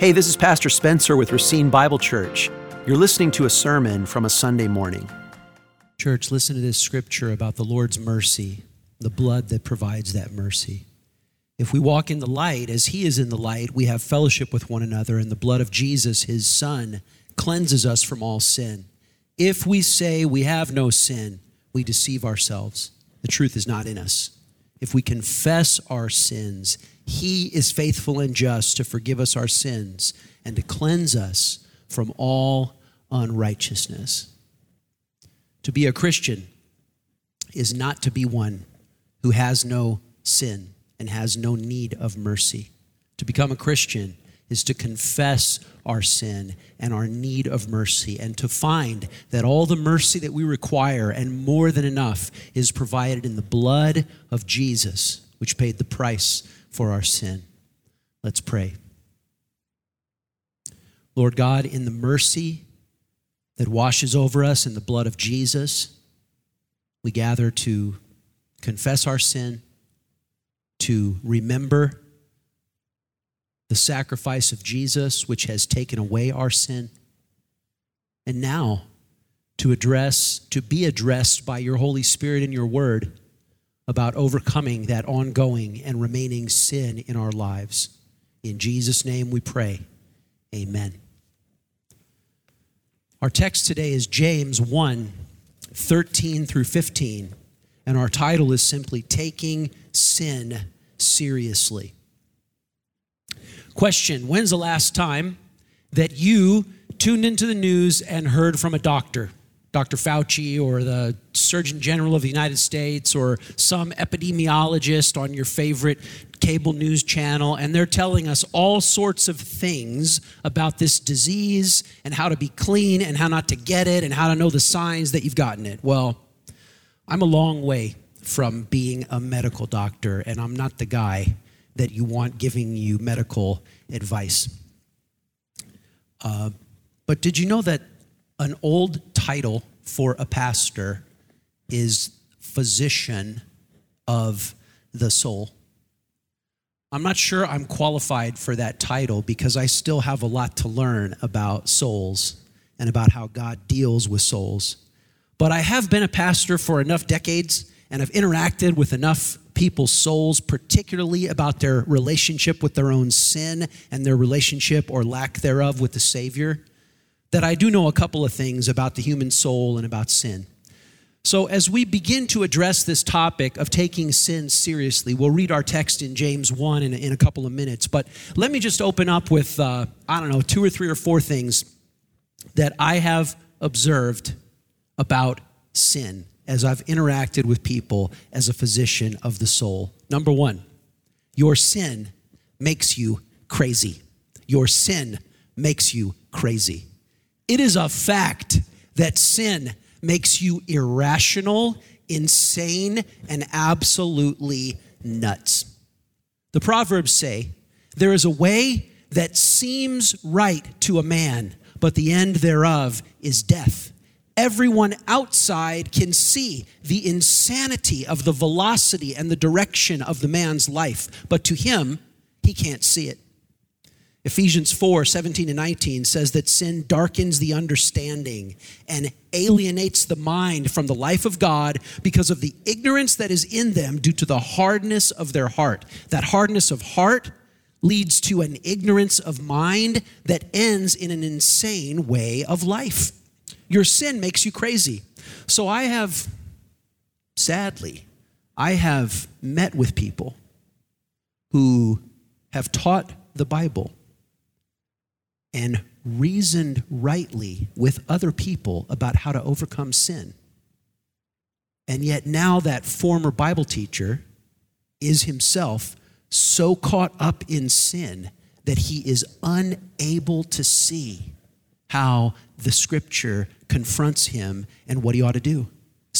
Hey, this is Pastor Spencer with Racine Bible Church. You're listening to a sermon from a Sunday morning. Church, listen to this scripture about the Lord's mercy, the blood that provides that mercy. If we walk in the light as He is in the light, we have fellowship with one another, and the blood of Jesus, His Son, cleanses us from all sin. If we say we have no sin, we deceive ourselves. The truth is not in us. If we confess our sins, He is faithful and just to forgive us our sins and to cleanse us from all unrighteousness. To be a Christian is not to be one who has no sin and has no need of mercy. To become a Christian is to confess our sin and our need of mercy and to find that all the mercy that we require and more than enough is provided in the blood of Jesus, which paid the price for our sin. Let's pray. Lord God, in the mercy that washes over us in the blood of Jesus, we gather to confess our sin, to remember the sacrifice of Jesus, which has taken away our sin, and now to address, to be addressed by your Holy Spirit and your word about overcoming that ongoing and remaining sin in our lives. In Jesus' name we pray. Amen. Our text today is James 1 13 through 15, and our title is simply Taking Sin Seriously. Question When's the last time that you tuned into the news and heard from a doctor? Dr. Fauci or the Surgeon General of the United States or some epidemiologist on your favorite cable news channel, and they're telling us all sorts of things about this disease and how to be clean and how not to get it and how to know the signs that you've gotten it. Well, I'm a long way from being a medical doctor, and I'm not the guy that you want giving you medical advice. Uh, but did you know that an old title for a pastor is physician of the soul? I'm not sure I'm qualified for that title because I still have a lot to learn about souls and about how God deals with souls. But I have been a pastor for enough decades and I've interacted with enough people's souls, particularly about their relationship with their own sin and their relationship or lack thereof with the Savior, that I do know a couple of things about the human soul and about sin. So, as we begin to address this topic of taking sin seriously, we'll read our text in James 1 in a, in a couple of minutes. But let me just open up with, uh, I don't know, two or three or four things that I have observed about sin as I've interacted with people as a physician of the soul. Number one, your sin makes you crazy. Your sin makes you crazy. It is a fact that sin makes you irrational, insane, and absolutely nuts. The Proverbs say, There is a way that seems right to a man, but the end thereof is death everyone outside can see the insanity of the velocity and the direction of the man's life, but to him, he can't see it. Ephesians 4 17 and 19 says that sin darkens the understanding and alienates the mind from the life of God because of the ignorance that is in them due to the hardness of their heart. That hardness of heart leads to an ignorance of mind that ends in an insane way of life. Your sin makes you crazy. So I have, sadly, I have met with people who have taught the Bible and reasoned rightly with other people about how to overcome sin. And yet now that former Bible teacher is himself so caught up in sin that he is unable to see how the scripture confronts him and what he ought to do.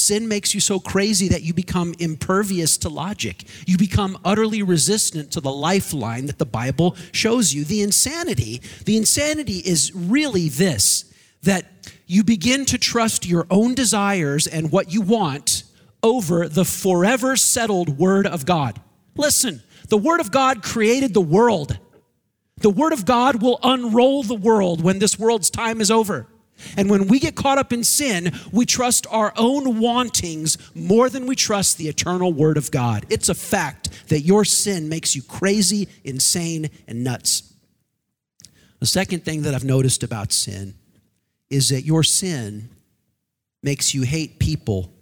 Sin makes you so crazy that you become impervious to logic. You become utterly resistant to the lifeline that the Bible shows you. The insanity, the insanity is really this that you begin to trust your own desires and what you want over the forever settled Word of God. Listen, the Word of God created the world. The Word of God will unroll the world when this world's time is over. And when we get caught up in sin, we trust our own wantings more than we trust the eternal Word of God. It's a fact that your sin makes you crazy, insane, and nuts. The second thing that I've noticed about sin is that your sin makes you hate people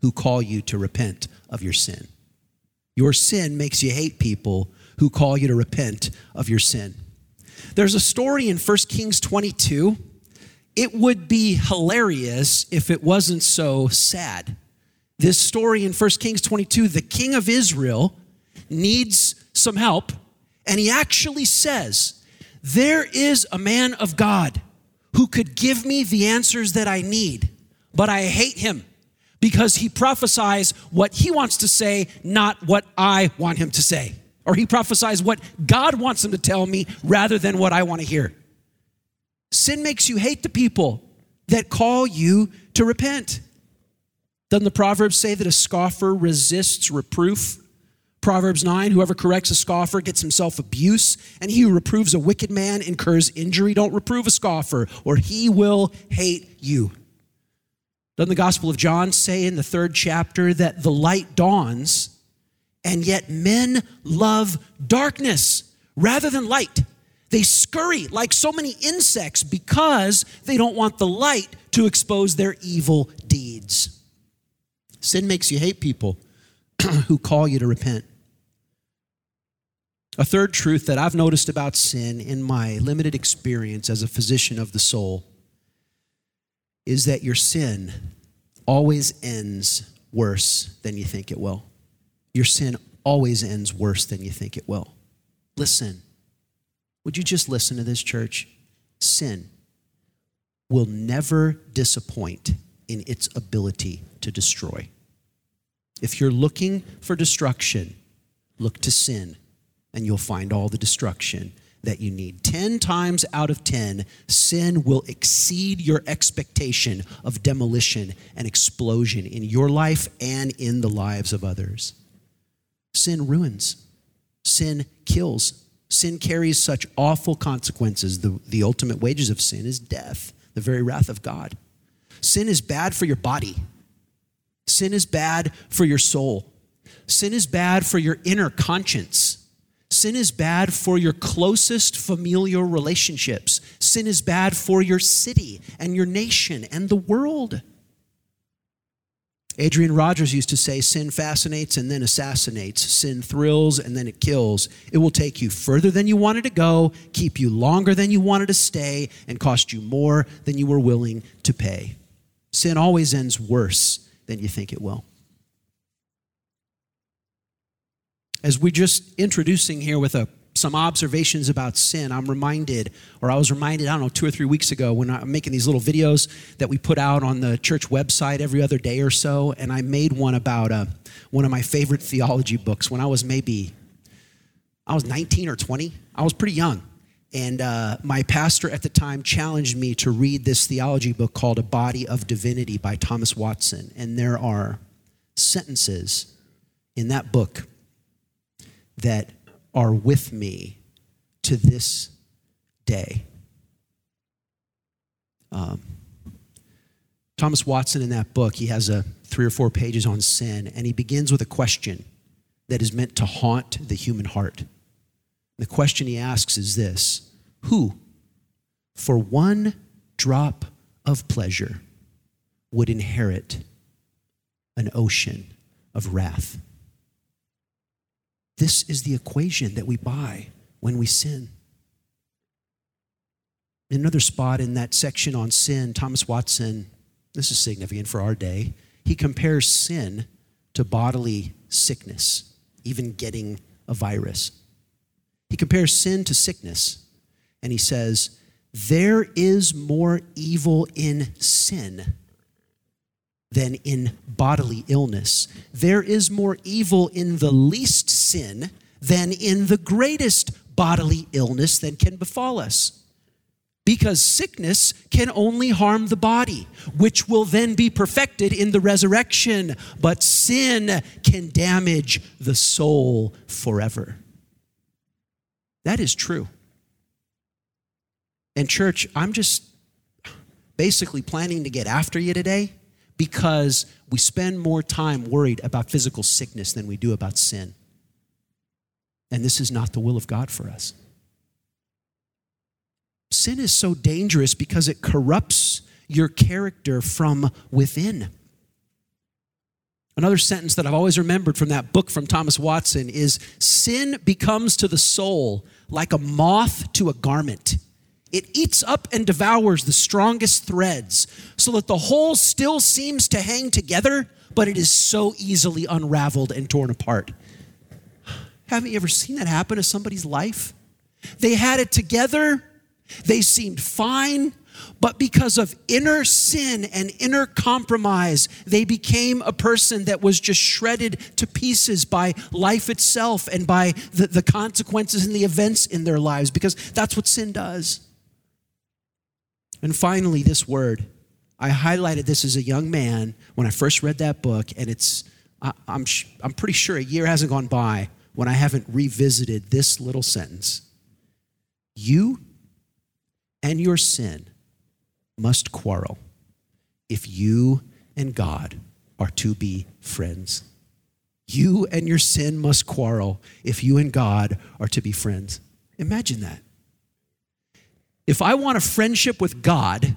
who call you to repent of your sin. Your sin makes you hate people who call you to repent of your sin. There's a story in 1 Kings 22 it would be hilarious if it wasn't so sad. This story in 1 Kings 22, the king of Israel needs some help, and he actually says, There is a man of God who could give me the answers that I need, but I hate him because he prophesies what he wants to say, not what I want him to say. Or he prophesies what God wants him to tell me rather than what I want to hear. Sin makes you hate the people that call you to repent. Doesn't the Proverbs say that a scoffer resists reproof? Proverbs 9 Whoever corrects a scoffer gets himself abuse, and he who reproves a wicked man incurs injury. Don't reprove a scoffer, or he will hate you. Doesn't the Gospel of John say in the third chapter that the light dawns, and yet men love darkness rather than light? They scurry like so many insects because they don't want the light to expose their evil deeds. Sin makes you hate people who call you to repent. A third truth that I've noticed about sin in my limited experience as a physician of the soul is that your sin always ends worse than you think it will. Your sin always ends worse than you think it will. Listen would you just listen to this, church? Sin will never disappoint in its ability to destroy. If you're looking for destruction, look to sin and you'll find all the destruction that you need. 10 times out of 10, sin will exceed your expectation of demolition and explosion in your life and in the lives of others. Sin ruins, sin kills, Sin carries such awful consequences. The, the ultimate wages of sin is death, the very wrath of God. Sin is bad for your body, sin is bad for your soul, sin is bad for your inner conscience. Sin is bad for your closest familial relationships. Sin is bad for your city and your nation and the world. Adrian Rogers used to say, Sin fascinates and then assassinates. Sin thrills and then it kills. It will take you further than you wanted to go, keep you longer than you wanted to stay, and cost you more than you were willing to pay. Sin always ends worse than you think it will. As we're just introducing here with a some observations about sin, I'm reminded, or I was reminded, I don't know, two or three weeks ago when I'm making these little videos that we put out on the church website every other day or so, and I made one about uh, one of my favorite theology books when I was maybe, I was 19 or 20. I was pretty young. And uh, my pastor at the time challenged me to read this theology book called A Body of Divinity by Thomas Watson. And there are sentences in that book that are with me to this day. Um, Thomas Watson, in that book, he has a three or four pages on sin, and he begins with a question that is meant to haunt the human heart. The question he asks is this Who, for one drop of pleasure, would inherit an ocean of wrath? This is the equation that we buy when we sin. Another spot in that section on sin, Thomas Watson, this is significant for our day, he compares sin to bodily sickness, even getting a virus. He compares sin to sickness, and he says, There is more evil in sin than in bodily illness. There is more evil in the least sin than in the greatest bodily illness that can befall us. Because sickness can only harm the body, which will then be perfected in the resurrection. But sin can damage the soul forever. That is true. And, church, I'm just basically planning to get after you today because we spend more time worried about physical sickness than we do about sin. And this is not the will of God for us. Sin is so dangerous because it corrupts your character from within. Another sentence that I've always remembered from that book from Thomas Watson is Sin becomes to the soul like a moth to a garment. It eats up and devours the strongest threads so that the whole still seems to hang together, but it is so easily unraveled and torn apart. Haven't you ever seen that happen to somebody's life? They had it together, they seemed fine, but because of inner sin and inner compromise, they became a person that was just shredded to pieces by life itself and by the, the consequences and the events in their lives, because that's what sin does. And finally, this word. I highlighted this as a young man when I first read that book, and it's, I, I'm, I'm pretty sure a year hasn't gone by when I haven't revisited this little sentence. You and your sin must quarrel if you and God are to be friends. You and your sin must quarrel if you and God are to be friends. Imagine that. If I want a friendship with God,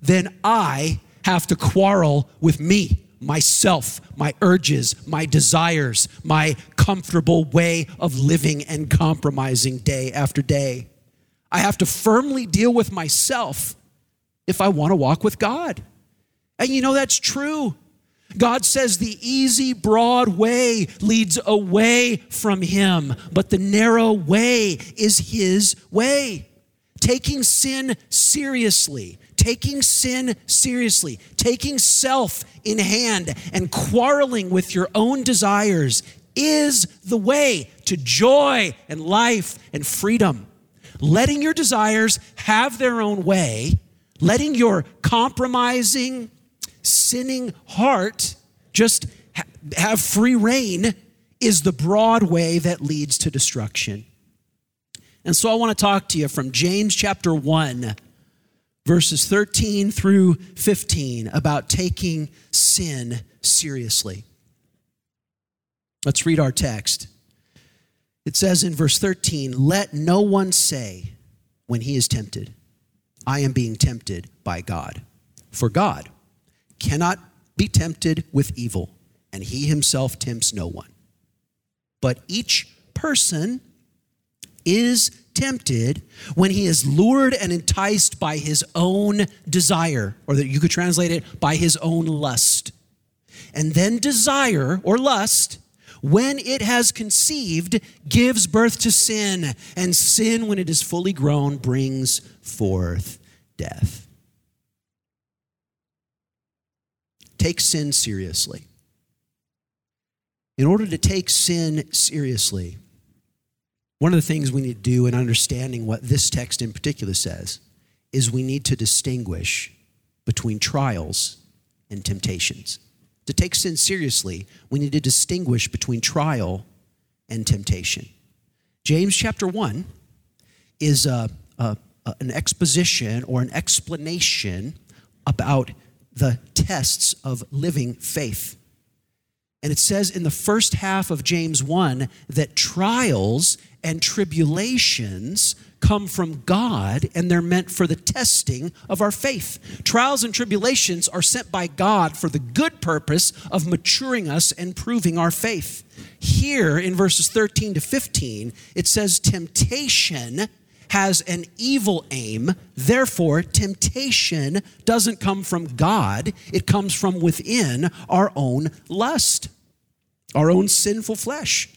then I have to quarrel with me, myself, my urges, my desires, my comfortable way of living and compromising day after day. I have to firmly deal with myself if I want to walk with God. And you know that's true. God says the easy, broad way leads away from Him, but the narrow way is His way taking sin seriously, taking sin seriously, taking self in hand, and quarreling with your own desires is the way to joy and life and freedom. Letting your desires have their own way, letting your compromising, sinning heart just have free rein is the broad way that leads to destruction. And so I want to talk to you from James chapter 1, verses 13 through 15, about taking sin seriously. Let's read our text. It says in verse 13, Let no one say when he is tempted, I am being tempted by God. For God cannot be tempted with evil, and he himself tempts no one. But each person is tempted when he is lured and enticed by his own desire, or that you could translate it by his own lust. And then desire or lust, when it has conceived, gives birth to sin, and sin, when it is fully grown, brings forth death. Take sin seriously. In order to take sin seriously, one of the things we need to do in understanding what this text in particular says is we need to distinguish between trials and temptations. To take sin seriously, we need to distinguish between trial and temptation. James chapter 1 is a, a, a, an exposition or an explanation about the tests of living faith. And it says in the first half of James 1 that trials and tribulations come from God and they're meant for the testing of our faith. Trials and tribulations are sent by God for the good purpose of maturing us and proving our faith. Here in verses 13 to 15, it says, Temptation has an evil aim. Therefore, temptation doesn't come from God, it comes from within our own lust, our own sinful flesh.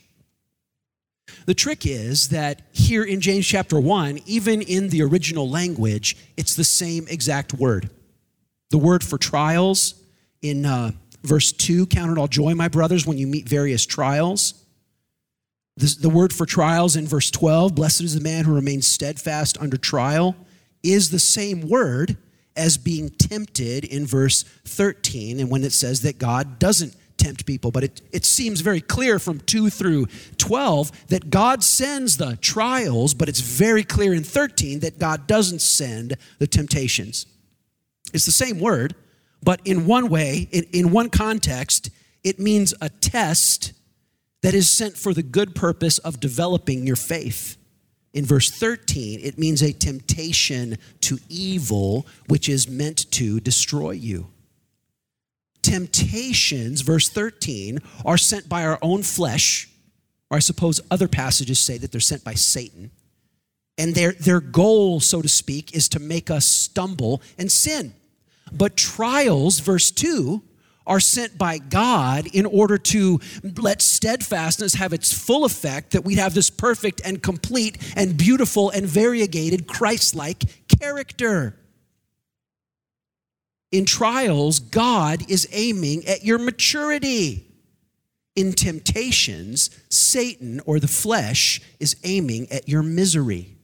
The trick is that here in James chapter 1, even in the original language, it's the same exact word. The word for trials in uh, verse 2 count it all joy, my brothers, when you meet various trials. The, the word for trials in verse 12, blessed is the man who remains steadfast under trial, is the same word as being tempted in verse 13, and when it says that God doesn't tempt people, but it, it seems very clear from 2 through 12 that God sends the trials, but it's very clear in 13 that God doesn't send the temptations. It's the same word, but in one way, in, in one context, it means a test that is sent for the good purpose of developing your faith. In verse 13, it means a temptation to evil, which is meant to destroy you. Temptations, verse 13, are sent by our own flesh, or I suppose other passages say that they're sent by Satan. And their, their goal, so to speak, is to make us stumble and sin. But trials, verse 2, are sent by God in order to let steadfastness have its full effect, that we have this perfect and complete and beautiful and variegated Christ like character. In trials, God is aiming at your maturity. In temptations, Satan or the flesh is aiming at your misery.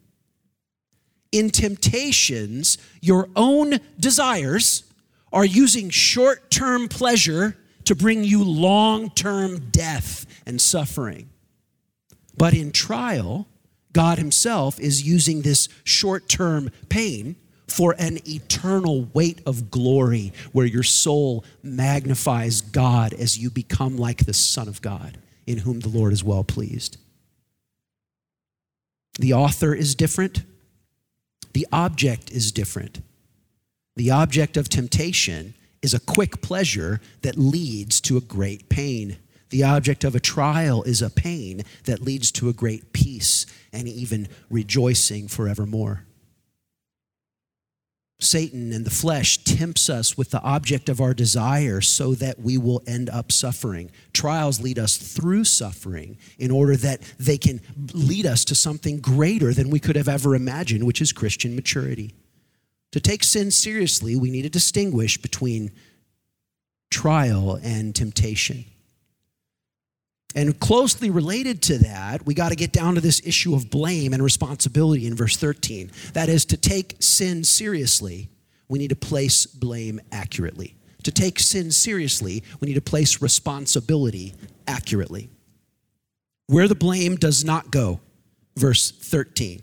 In temptations, your own desires are using short term pleasure to bring you long term death and suffering. But in trial, God Himself is using this short term pain for an eternal weight of glory where your soul magnifies God as you become like the Son of God, in whom the Lord is well pleased. The author is different, the object is different. The object of temptation is a quick pleasure that leads to a great pain. The object of a trial is a pain that leads to a great peace and even rejoicing forevermore. Satan and the flesh tempts us with the object of our desire so that we will end up suffering. Trials lead us through suffering in order that they can lead us to something greater than we could have ever imagined, which is Christian maturity. To take sin seriously, we need to distinguish between trial and temptation. And closely related to that, we got to get down to this issue of blame and responsibility in verse 13. That is, to take sin seriously, we need to place blame accurately. To take sin seriously, we need to place responsibility accurately. Where the blame does not go, verse 13.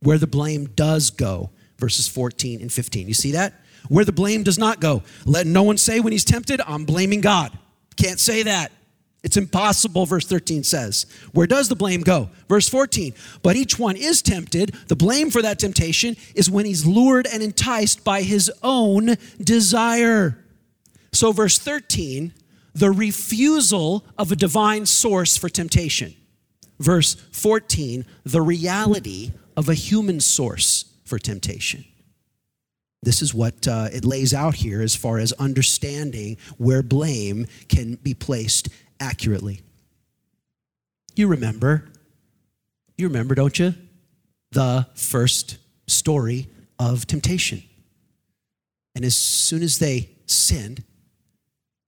Where the blame does go, verses 14 and 15. You see that? Where the blame does not go. Let no one say when he's tempted, I'm blaming God. Can't say that. It's impossible, verse 13 says. Where does the blame go? Verse 14. But each one is tempted. The blame for that temptation is when he's lured and enticed by his own desire. So, verse 13, the refusal of a divine source for temptation. Verse 14, the reality of a human source for temptation. This is what uh, it lays out here as far as understanding where blame can be placed accurately. You remember, you remember, don't you? The first story of temptation. And as soon as they sinned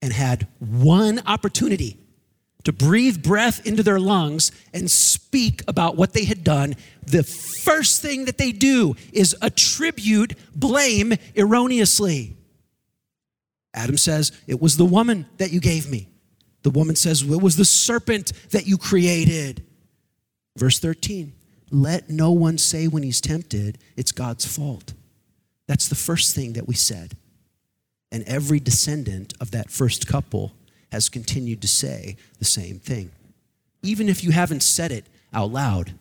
and had one opportunity to breathe breath into their lungs and speak about what they had done, the first thing that they do is attribute blame erroneously. Adam says, It was the woman that you gave me. The woman says, It was the serpent that you created. Verse 13, let no one say when he's tempted, it's God's fault. That's the first thing that we said. And every descendant of that first couple has continued to say the same thing. Even if you haven't said it out loud,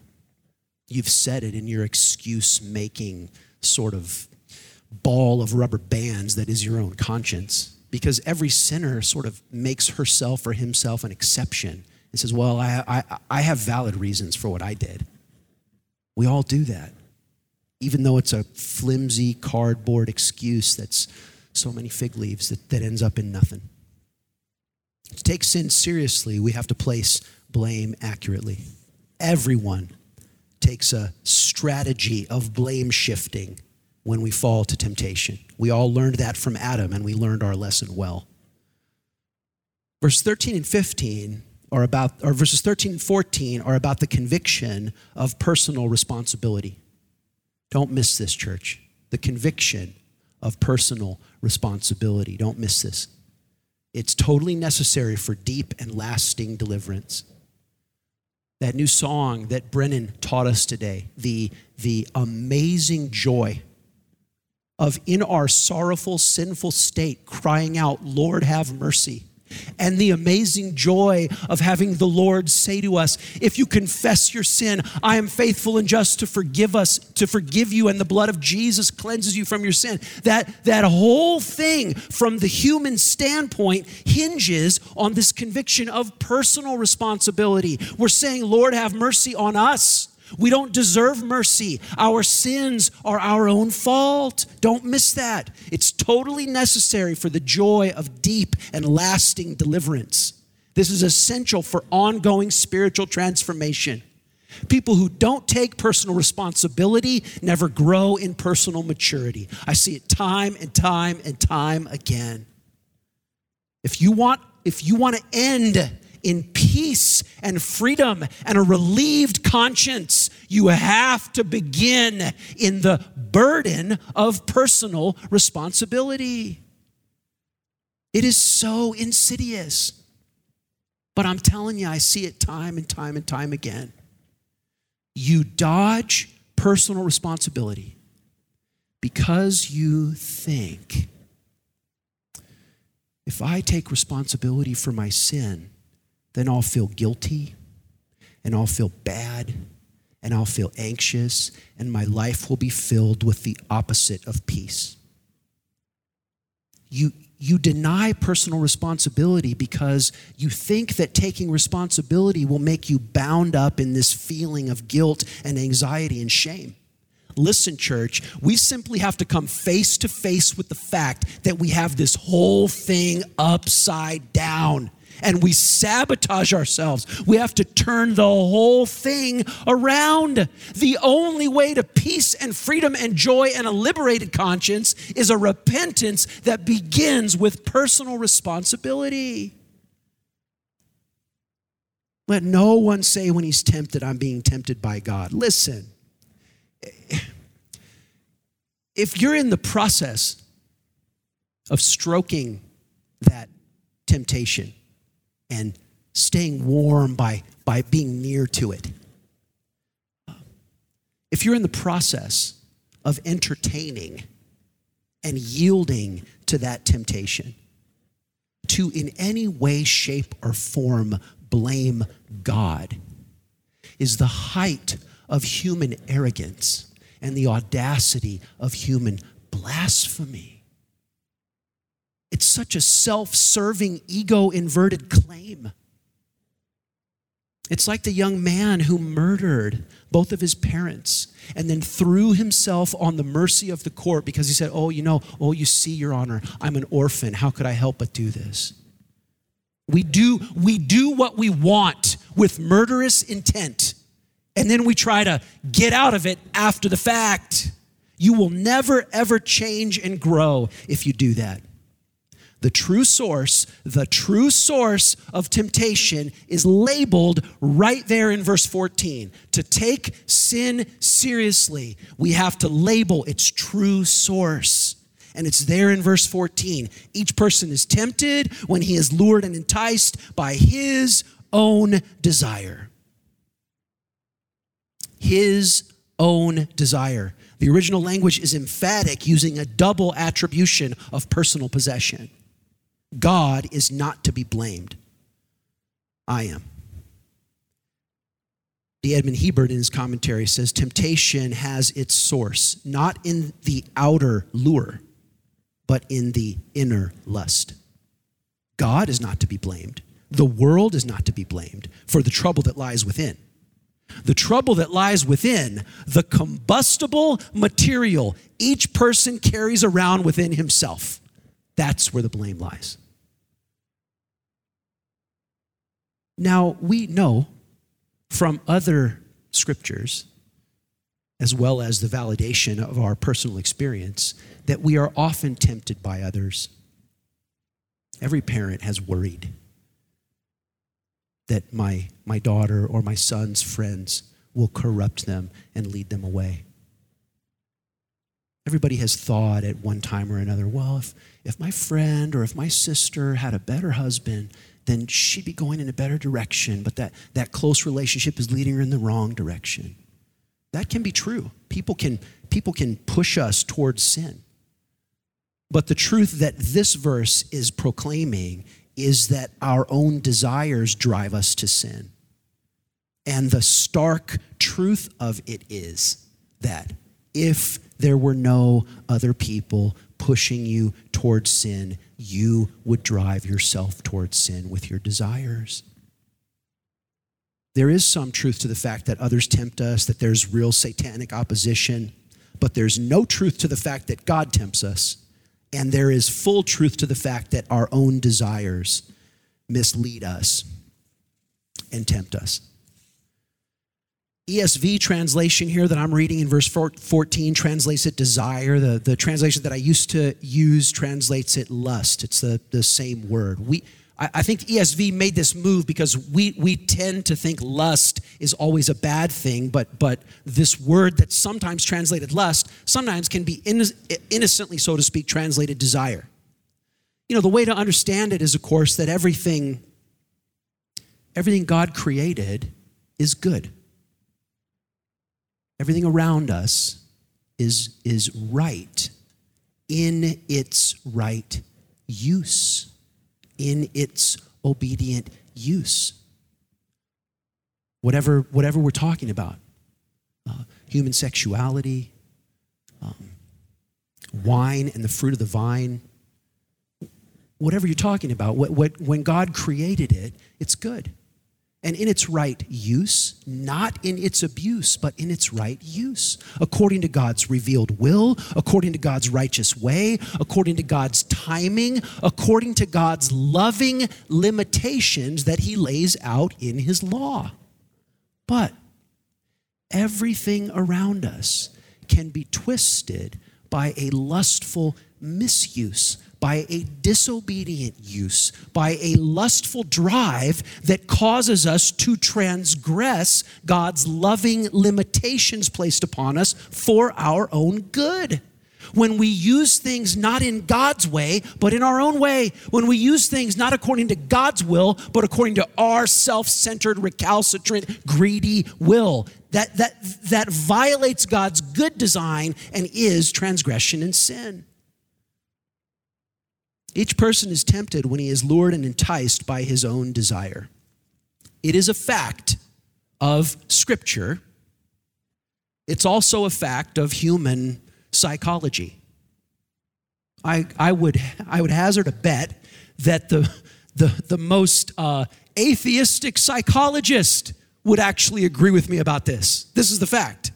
you've said it in your excuse making sort of ball of rubber bands that is your own conscience. Because every sinner sort of makes herself or himself an exception and says, Well, I, I, I have valid reasons for what I did. We all do that, even though it's a flimsy cardboard excuse that's so many fig leaves that, that ends up in nothing. To take sin seriously, we have to place blame accurately. Everyone takes a strategy of blame shifting when we fall to temptation. We all learned that from Adam, and we learned our lesson well. Verse 13 and 15 are about, or verses 13 and 14 are about the conviction of personal responsibility. Don't miss this, church. The conviction of personal responsibility. Don't miss this. It's totally necessary for deep and lasting deliverance. That new song that Brennan taught us today, the, the amazing joy of in our sorrowful, sinful state crying out, Lord, have mercy and the amazing joy of having the Lord say to us, If you confess your sin, I am faithful and just to forgive us, to forgive you, and the blood of Jesus cleanses you from your sin. That, that whole thing from the human standpoint hinges on this conviction of personal responsibility. We're saying, Lord, have mercy on us. We don't deserve mercy. Our sins are our own fault. Don't miss that. It's totally necessary for the joy of deep and lasting deliverance. This is essential for ongoing spiritual transformation. People who don't take personal responsibility never grow in personal maturity. I see it time and time and time again. If you want if you want to end in peace and freedom and a relieved conscience. You have to begin in the burden of personal responsibility. It is so insidious. But I'm telling you, I see it time and time and time again. You dodge personal responsibility because you think if I take responsibility for my sin, then I'll feel guilty and I'll feel bad and I'll feel anxious and my life will be filled with the opposite of peace. You, you deny personal responsibility because you think that taking responsibility will make you bound up in this feeling of guilt and anxiety and shame. Listen, church, we simply have to come face to face with the fact that we have this whole thing upside down and we sabotage ourselves. We have to turn the whole thing around. The only way to peace and freedom and joy and a liberated conscience is a repentance that begins with personal responsibility. Let no one say when he's tempted, I'm being tempted by God. Listen, if you're in the process of stroking that temptation, and staying warm by, by being near to it. If you're in the process of entertaining and yielding to that temptation, to in any way, shape, or form blame God, is the height of human arrogance and the audacity of human blasphemy. It's such a self serving, ego inverted claim. It's like the young man who murdered both of his parents and then threw himself on the mercy of the court because he said, Oh, you know, oh, you see, Your Honor, I'm an orphan. How could I help but do this? We do, we do what we want with murderous intent, and then we try to get out of it after the fact. You will never, ever change and grow if you do that. The true source, the true source of temptation is labeled right there in verse 14. To take sin seriously, we have to label its true source. And it's there in verse 14. Each person is tempted when he is lured and enticed by his own desire. His own desire. The original language is emphatic, using a double attribution of personal possession. God is not to be blamed. I am. D. Edmond Hiebert in his commentary says temptation has its source not in the outer lure, but in the inner lust. God is not to be blamed. The world is not to be blamed for the trouble that lies within. The trouble that lies within, the combustible material each person carries around within himself, that's where the blame lies. Now, we know from other scriptures, as well as the validation of our personal experience, that we are often tempted by others. Every parent has worried that my, my daughter or my son's friends will corrupt them and lead them away. Everybody has thought at one time or another, well, if, if my friend or if my sister had a better husband, then she'd be going in a better direction, but that, that close relationship is leading her in the wrong direction. That can be true. People can, people can push us towards sin. But the truth that this verse is proclaiming is that our own desires drive us to sin. And the stark truth of it is that if there were no other people pushing you towards sin, you would drive yourself towards sin with your desires. There is some truth to the fact that others tempt us, that there's real satanic opposition, but there's no truth to the fact that God tempts us. And there is full truth to the fact that our own desires mislead us and tempt us. ESV translation here that I'm reading in verse 14 translates it desire. The, the translation that I used to use translates it lust. It's the, the same word. We, I, I think ESV made this move because we, we tend to think lust is always a bad thing, but, but this word that's sometimes translated lust sometimes can be innocently, so to speak, translated desire. You know, the way to understand it is, of course, that everything, everything God created is good. Everything around us is, is right in its right use, in its obedient use. Whatever, whatever we're talking about uh, human sexuality, um, wine and the fruit of the vine, whatever you're talking about, what, what, when God created it, it's good and in its right use, not in its abuse, but in its right use, according to God's revealed will, according to God's righteous way, according to God's timing, according to God's loving limitations that He lays out in His law. But everything around us can be twisted by a lustful misuse by a disobedient use, by a lustful drive that causes us to transgress God's loving limitations placed upon us for our own good. When we use things not in God's way, but in our own way, when we use things not according to God's will, but according to our self centered, recalcitrant, greedy will, that, that, that violates God's good design and is transgression and sin. Each person is tempted when he is lured and enticed by his own desire. It is a fact of Scripture. It's also a fact of human psychology. I, I, would, I would hazard a bet that the, the, the most uh, atheistic psychologist would actually agree with me about this. This is the fact.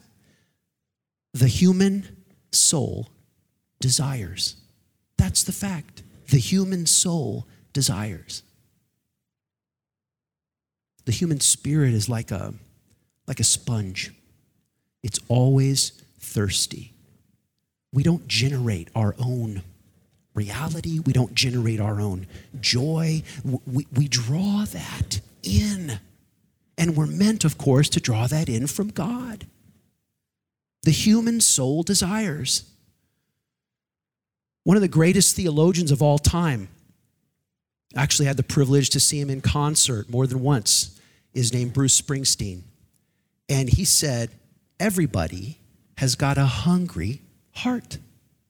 The human soul desires. That's the fact the human soul desires. The human spirit is like a, like a sponge, it's always thirsty. We don't generate our own reality, we don't generate our own joy. We, we draw that in. And we're meant, of course, to draw that in from God. The human soul desires one of the greatest theologians of all time. Actually, had the privilege to see him in concert more than once. Is named Bruce Springsteen. And he said, Everybody has got a hungry heart.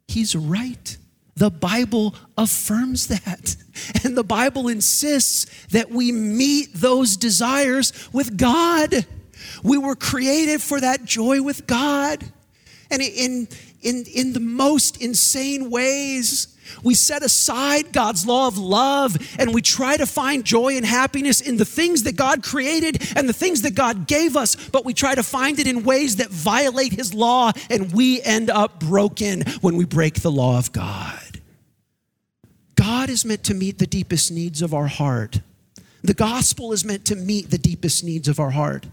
He's right. The Bible affirms that. And the Bible insists that we meet those desires with God. We were created for that joy with God. And in, in, in the most insane ways. We set aside God's law of love and we try to find joy and happiness in the things that God created and the things that God gave us, but we try to find it in ways that violate His law and we end up broken when we break the law of God. God is meant to meet the deepest needs of our heart. The gospel is meant to meet the deepest needs of our heart.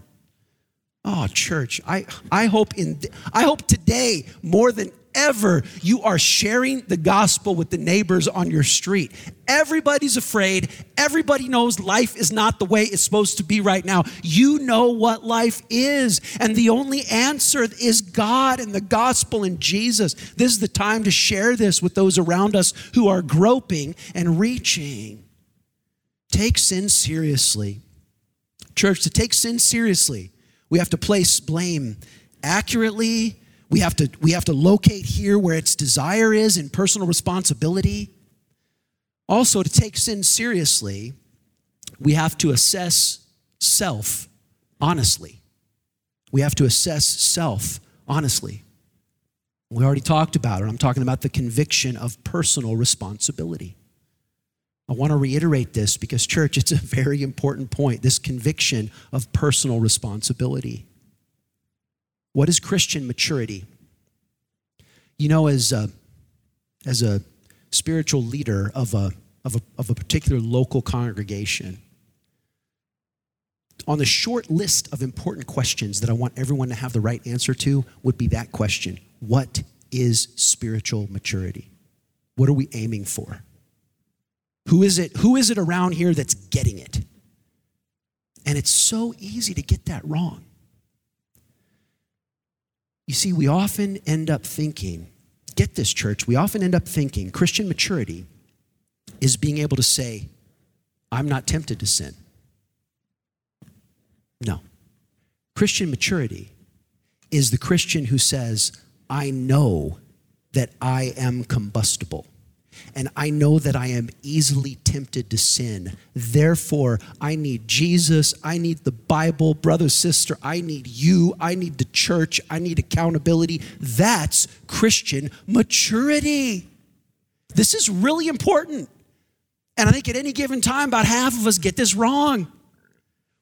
Oh, church, I, I hope in I hope today more than ever you are sharing the gospel with the neighbors on your street. Everybody's afraid. Everybody knows life is not the way it's supposed to be right now. You know what life is. And the only answer is God and the gospel and Jesus. This is the time to share this with those around us who are groping and reaching. Take sin seriously. Church, to take sin seriously, we have to place blame accurately. We have to, we have to locate here where its desire is in personal responsibility. Also, to take sin seriously, we have to assess self honestly. We have to assess self honestly. We already talked about it. I'm talking about the conviction of personal responsibility. I want to reiterate this because, church, it's a very important point this conviction of personal responsibility. What is Christian maturity? You know, as a, as a spiritual leader of a, of, a, of a particular local congregation, on the short list of important questions that I want everyone to have the right answer to would be that question What is spiritual maturity? What are we aiming for? Who is it? Who is it around here that's getting it? And it's so easy to get that wrong. You see, we often end up thinking, get this, church, we often end up thinking Christian maturity is being able to say, I'm not tempted to sin. No. Christian maturity is the Christian who says, I know that I am combustible and I know that I am easily tempted to sin. Therefore, I need Jesus. I need the Bible. Brother, sister, I need you. I need the church. I need accountability. That's Christian maturity. This is really important. And I think at any given time, about half of us get this wrong.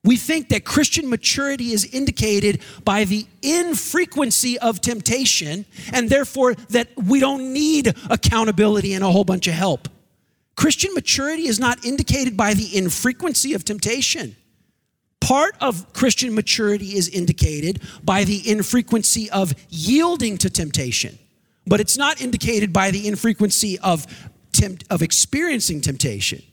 We think that Christian maturity is indicated by the infrequency of temptation, and therefore that we don't need accountability and a whole bunch of help. Christian maturity is not indicated by the infrequency of temptation. Part of Christian maturity is indicated by the infrequency of yielding to temptation, but it's not indicated by the infrequency of, tempt, of experiencing temptation.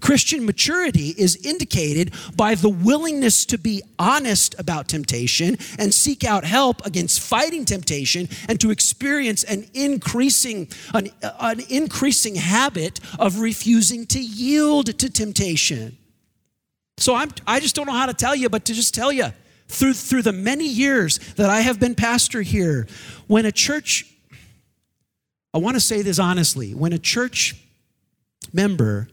Christian maturity is indicated by the willingness to be honest about temptation and seek out help against fighting temptation and to experience an increasing an, an increasing habit of refusing to yield to temptation. So I'm I just don't know how to tell you but to just tell you through through the many years that I have been pastor here when a church I want to say this honestly when a church member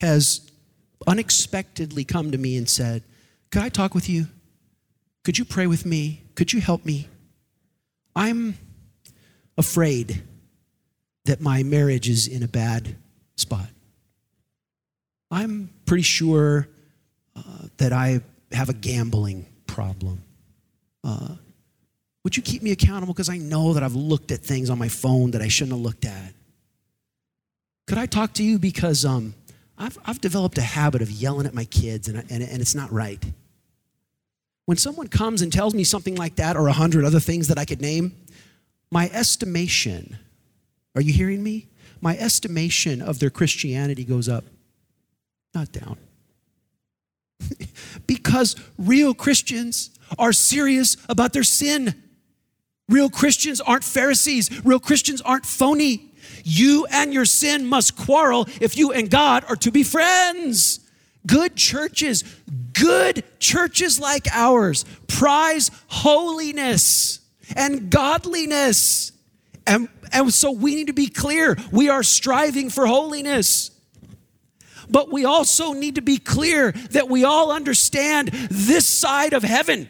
has unexpectedly come to me and said, Could I talk with you? Could you pray with me? Could you help me? I'm afraid that my marriage is in a bad spot. I'm pretty sure uh, that I have a gambling problem. Uh, would you keep me accountable? Because I know that I've looked at things on my phone that I shouldn't have looked at. Could I talk to you? Because um, I've, I've developed a habit of yelling at my kids, and, and, and it's not right. When someone comes and tells me something like that, or a hundred other things that I could name, my estimation, are you hearing me? My estimation of their Christianity goes up, not down. because real Christians are serious about their sin. Real Christians aren't Pharisees. Real Christians aren't phony. You and your sin must quarrel if you and God are to be friends. Good churches, good churches like ours prize holiness and godliness. And, and so we need to be clear we are striving for holiness. But we also need to be clear that we all understand this side of heaven.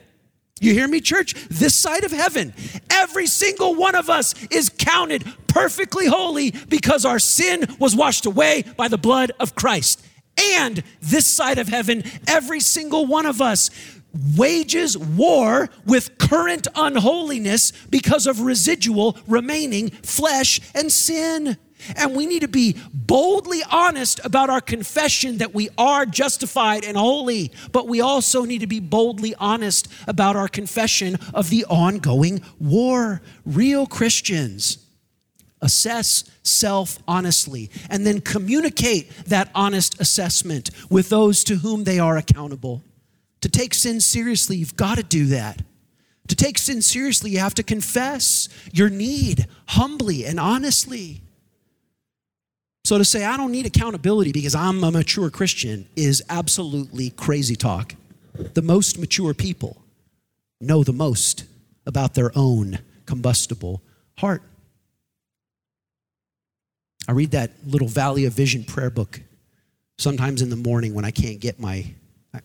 You hear me, church? This side of heaven, every single one of us is counted perfectly holy because our sin was washed away by the blood of Christ. And this side of heaven, every single one of us wages war with current unholiness because of residual remaining flesh and sin. And we need to be boldly honest about our confession that we are justified and holy, but we also need to be boldly honest about our confession of the ongoing war. Real Christians assess self honestly and then communicate that honest assessment with those to whom they are accountable. To take sin seriously, you've got to do that. To take sin seriously, you have to confess your need humbly and honestly. So to say, I don't need accountability because I'm a mature Christian is absolutely crazy talk. The most mature people know the most about their own combustible heart. I read that little Valley of Vision prayer book sometimes in the morning when I can't get my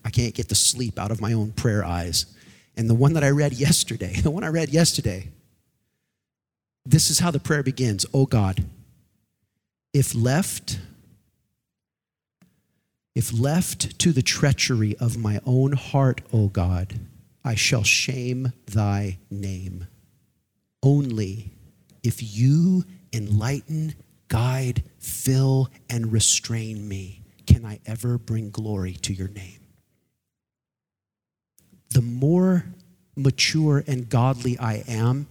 I can't get the sleep out of my own prayer eyes. And the one that I read yesterday, the one I read yesterday, this is how the prayer begins Oh God, if left, if left to the treachery of my own heart, O God, I shall shame thy name. Only if you enlighten, guide, fill, and restrain me can I ever bring glory to your name the more mature and godly I am,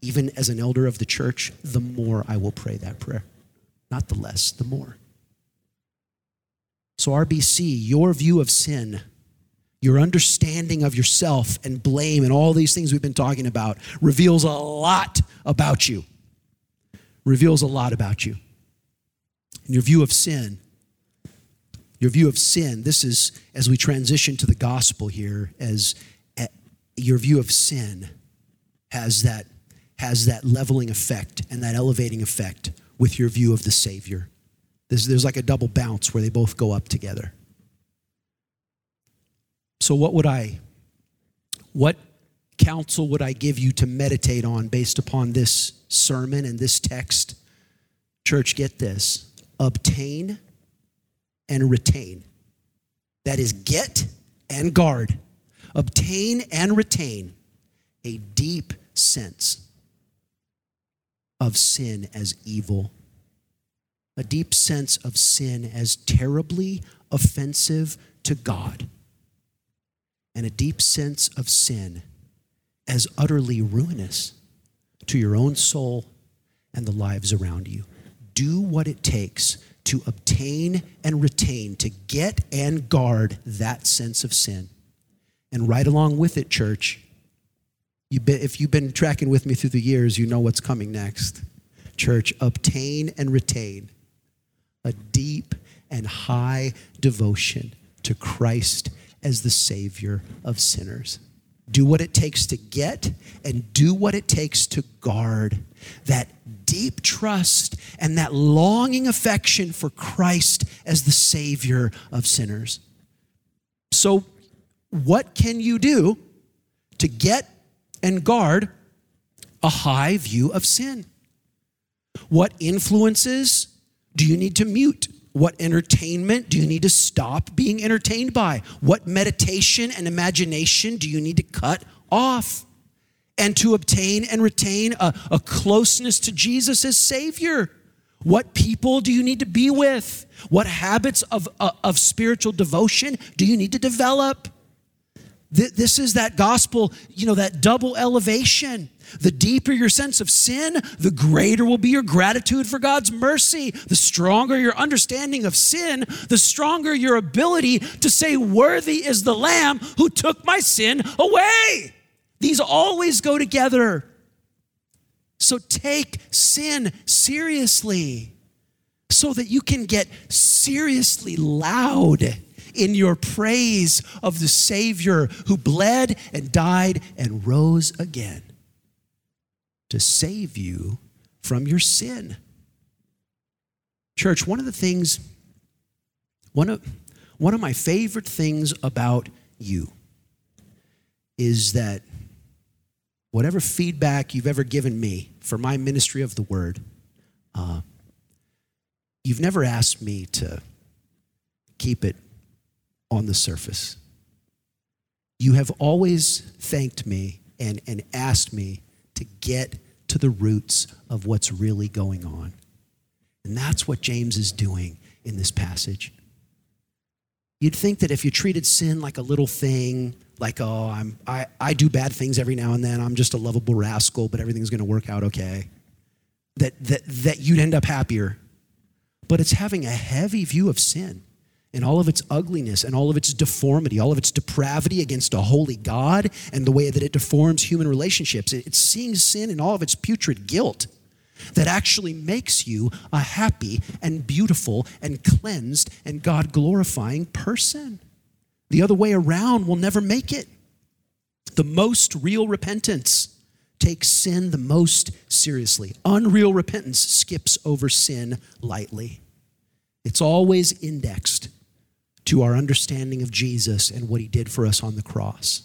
even as an elder of the church, the more I will pray that prayer. Not the less, the more. So, RBC, your view of sin, your understanding of yourself and blame and all these things we've been talking about reveals a lot about you. Reveals a lot about you. And your view of sin your view of sin, this is as we transition to the gospel here, as uh, your view of sin has that, has that leveling effect and that elevating effect with your view of the Savior. There's, there's like a double bounce where they both go up together. So, what would I, what counsel would I give you to meditate on based upon this sermon and this text? Church, get this obtain and retain. That is, get and guard, obtain and retain a deep sense of sin as evil, a deep sense of sin as terribly offensive to God, and a deep sense of sin as utterly ruinous to your own soul and the lives around you. Do what it takes to obtain and retain, to get and guard that sense of sin. And right along with it, church, you if you've been tracking with me through the years, you know what's coming next. Church, obtain and retain a deep and high devotion to Christ as the Savior of sinners. Do what it takes to get and do what it takes to guard that deep trust and that longing affection for Christ as the Savior of sinners. So, what can you do to get and guard a high view of sin? What influences do you need to mute? What entertainment do you need to stop being entertained by? What meditation and imagination do you need to cut off? And to obtain and retain a, a closeness to Jesus as Savior. What people do you need to be with? What habits of, uh, of spiritual devotion do you need to develop? This is that gospel, you know, that double elevation. The deeper your sense of sin, the greater will be your gratitude for God's mercy. The stronger your understanding of sin, the stronger your ability to say, Worthy is the Lamb who took my sin away. These always go together. So take sin seriously so that you can get seriously loud in your praise of the Savior who bled and died and rose again to save you from your sin. Church, one of the things, one of, one of my favorite things about you is that whatever feedback you've ever given me for my ministry of the word, uh, you've never asked me to keep it on the surface. You have always thanked me and, and asked me to get to the roots of what's really going on. And that's what James is doing in this passage. You'd think that if you treated sin like a little thing, like, oh, I'm, I, I do bad things every now and then, I'm just a lovable rascal, but everything's going to work out okay, that, that, that you'd end up happier. But it's having a heavy view of sin and all of its ugliness and all of its deformity, all of its depravity against a holy God and the way that it deforms human relationships. It's seeing sin in all of its putrid guilt that actually makes you a happy and beautiful and cleansed and God glorifying person. The other way around will never make it. The most real repentance takes sin the most seriously. Unreal repentance skips over sin lightly. It's always indexed to our understanding of Jesus and what he did for us on the cross.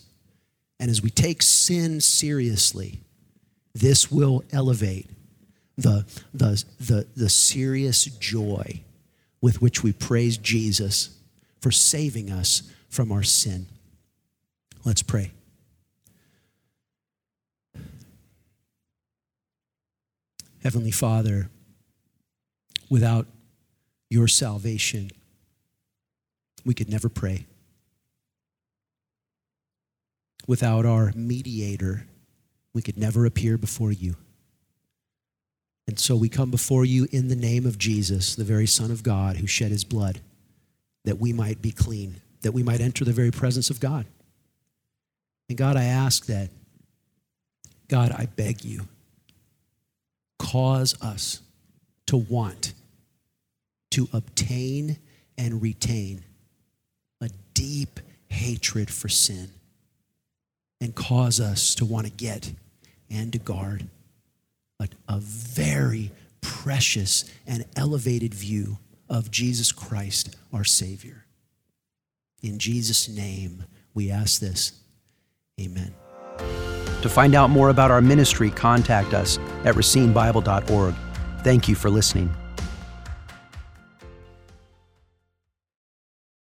And as we take sin seriously, this will elevate the, the, the, the serious joy with which we praise Jesus for saving us from our sin. Let's pray. Heavenly Father, without your salvation, we could never pray. Without our mediator, we could never appear before you. And so we come before you in the name of Jesus, the very Son of God who shed his blood, that we might be clean, that we might enter the very presence of God. And God, I ask that, God, I beg you, cause us to want to obtain and retain a deep hatred for sin and cause us to want to get and to guard a, a very precious and elevated view of Jesus Christ, our Savior. In Jesus' name, we ask this. Amen. To find out more about our ministry, contact us at racinebible.org. Thank you for listening.